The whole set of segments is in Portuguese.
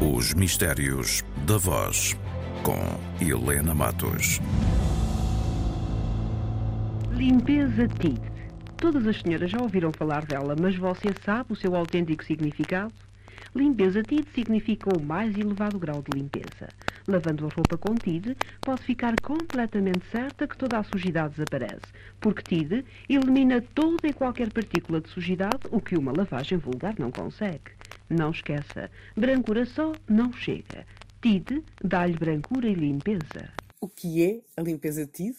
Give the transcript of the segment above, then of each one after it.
Os Mistérios da Voz, com Helena Matos. Limpeza TID. Todas as senhoras já ouviram falar dela, mas você sabe o seu autêntico significado? Limpeza TID significa o mais elevado grau de limpeza. Lavando a roupa com TID, pode ficar completamente certa que toda a sujidade desaparece, porque TID elimina toda e qualquer partícula de sujidade, o que uma lavagem vulgar não consegue. Não esqueça, brancura só não chega. TID dá-lhe brancura e limpeza. O que é a limpeza TID?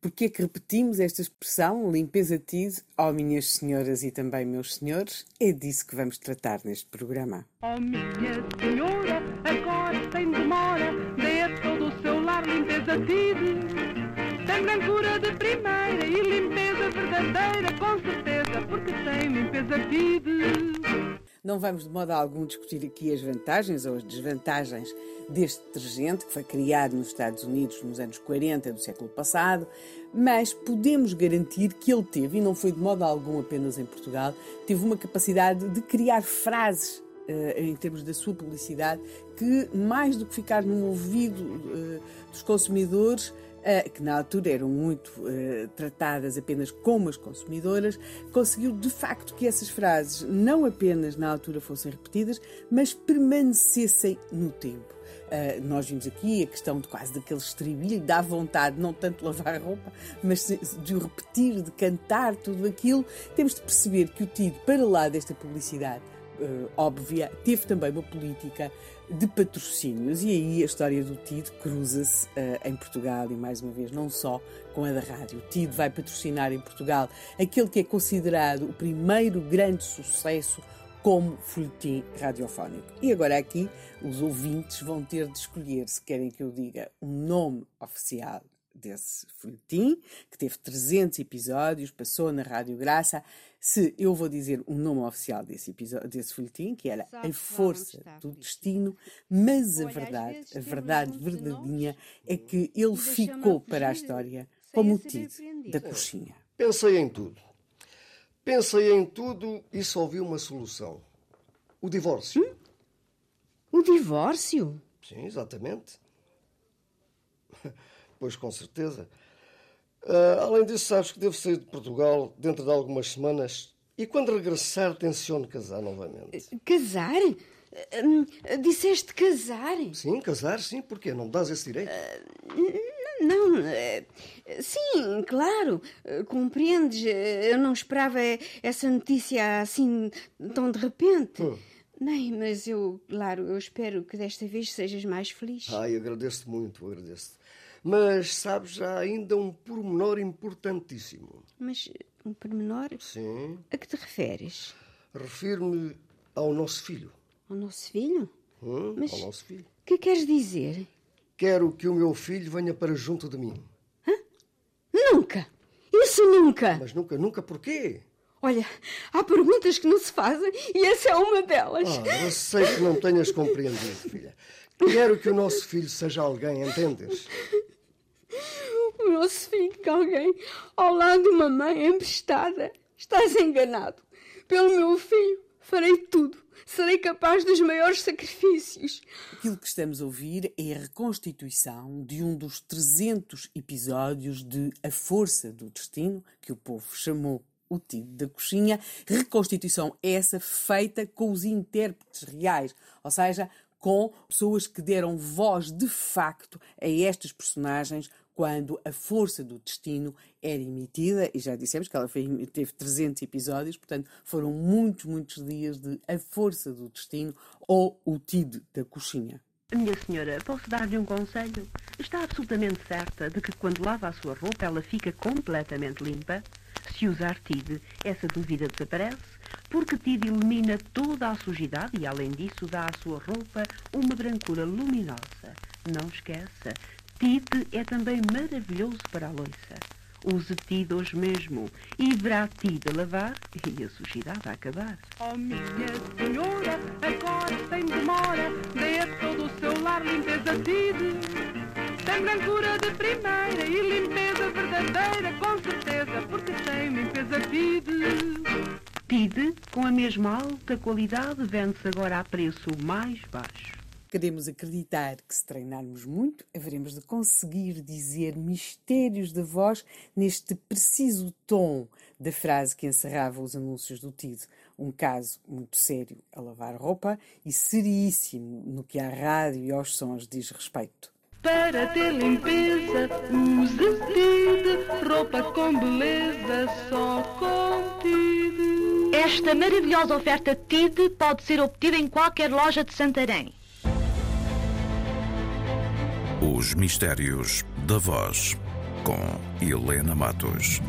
Porquê é que repetimos esta expressão, limpeza TID, ó oh, minhas senhoras e também meus senhores? É disso que vamos tratar neste programa. Oh minha senhora, agora sem demora, limpeza TID. Tem brancura de primeira e limpeza verdadeira, com certeza, porque tem limpeza TID. Não vamos de modo algum discutir aqui as vantagens ou as desvantagens deste detergente que foi criado nos Estados Unidos nos anos 40 do século passado, mas podemos garantir que ele teve, e não foi de modo algum apenas em Portugal, teve uma capacidade de criar frases em termos da sua publicidade, que mais do que ficar no ouvido uh, dos consumidores, eh, que na altura eram muito tratadas apenas como as consumidoras, conseguiu de facto que essas frases não apenas na altura fossem repetidas, mas permanecessem no tempo. Uh, nós vimos aqui a questão de quase daquele estribilho, dá vontade não tanto de lavar a roupa, mas de o repetir, de cantar tudo aquilo. Temos de perceber que o TID, para lá desta publicidade uh, óbvia, teve também uma política de patrocínios e aí a história do TID cruza-se uh, em Portugal e mais uma vez não só com a da rádio. O TID vai patrocinar em Portugal aquele que é considerado o primeiro grande sucesso como folhetim radiofónico. E agora aqui os ouvintes vão ter de escolher se querem que eu diga um nome oficial desse folhetim, que teve 300 episódios, passou na Rádio Graça. Se eu vou dizer o nome oficial desse episódio, desse folhetim, que era A Força do Destino, mas a verdade, a verdade verdadeinha é que ele ficou para a história como o tido da coxinha. Pensei em tudo. Pensei em tudo e só vi uma solução: o divórcio. Hum? O divórcio? Sim, exatamente. Pois, com certeza. Uh, além disso, sabes que devo sair de Portugal dentro de algumas semanas e quando regressar tenciono casar novamente. Casar? Uh, disseste casar? Sim, casar, sim. Porquê? Não me dás esse direito? Uh, não, sim, claro. Compreendes? Eu não esperava essa notícia assim tão de repente. Hum. Nem, mas eu, claro, eu espero que desta vez sejas mais feliz. Ai, agradeço-te muito, agradeço-te. Mas, sabes, há ainda um pormenor importantíssimo. Mas um pormenor? Sim. A que te referes? Refiro-me ao nosso filho. Ao nosso filho? Hum, Mas ao nosso filho. O que queres dizer? Quero que o meu filho venha para junto de mim. Hã? Nunca! Isso nunca! Mas nunca, nunca porquê? Olha, há perguntas que não se fazem e essa é uma delas. Ah, eu sei que não tenhas compreendido, filha. Quero que o nosso filho seja alguém, entendes? O nosso filho que alguém ao lado de uma mãe emprestada. Estás enganado. Pelo meu filho, farei tudo. Serei capaz dos maiores sacrifícios. Aquilo que estamos a ouvir é a reconstituição de um dos 300 episódios de A Força do Destino, que o povo chamou o Tido da Coxinha. Reconstituição essa feita com os intérpretes reais, ou seja, com pessoas que deram voz de facto a estas personagens quando a força do destino era emitida, e já dissemos que ela foi, teve 300 episódios, portanto foram muitos, muitos dias de A Força do Destino ou O Tido da Coxinha. Minha senhora, posso dar-lhe um conselho? Está absolutamente certa de que quando lava a sua roupa ela fica completamente limpa? Se usar TID, essa dúvida desaparece, porque TID elimina toda a sujidade e, além disso, dá à sua roupa uma brancura luminosa. Não esqueça, TID é também maravilhoso para a loiça. Use TID hoje mesmo e verá TID a lavar e a sujidade a acabar. Oh, minha senhora, agora sem demora, dê a todo o seu lar limpeza TID. Tem brancura de primeira e limpeza verdadeira, TID, com a mesma alta qualidade, vende-se agora a preço mais baixo. Queremos acreditar que, se treinarmos muito, haveremos de conseguir dizer mistérios da voz neste preciso tom da frase que encerrava os anúncios do TID. Um caso muito sério a lavar roupa e seríssimo no que à rádio e aos sons diz respeito. Para ter limpeza, use TID, roupa com beleza, só com. Esta maravilhosa oferta TID pode ser obtida em qualquer loja de Santarém. Os Mistérios da Voz, com Helena Matos.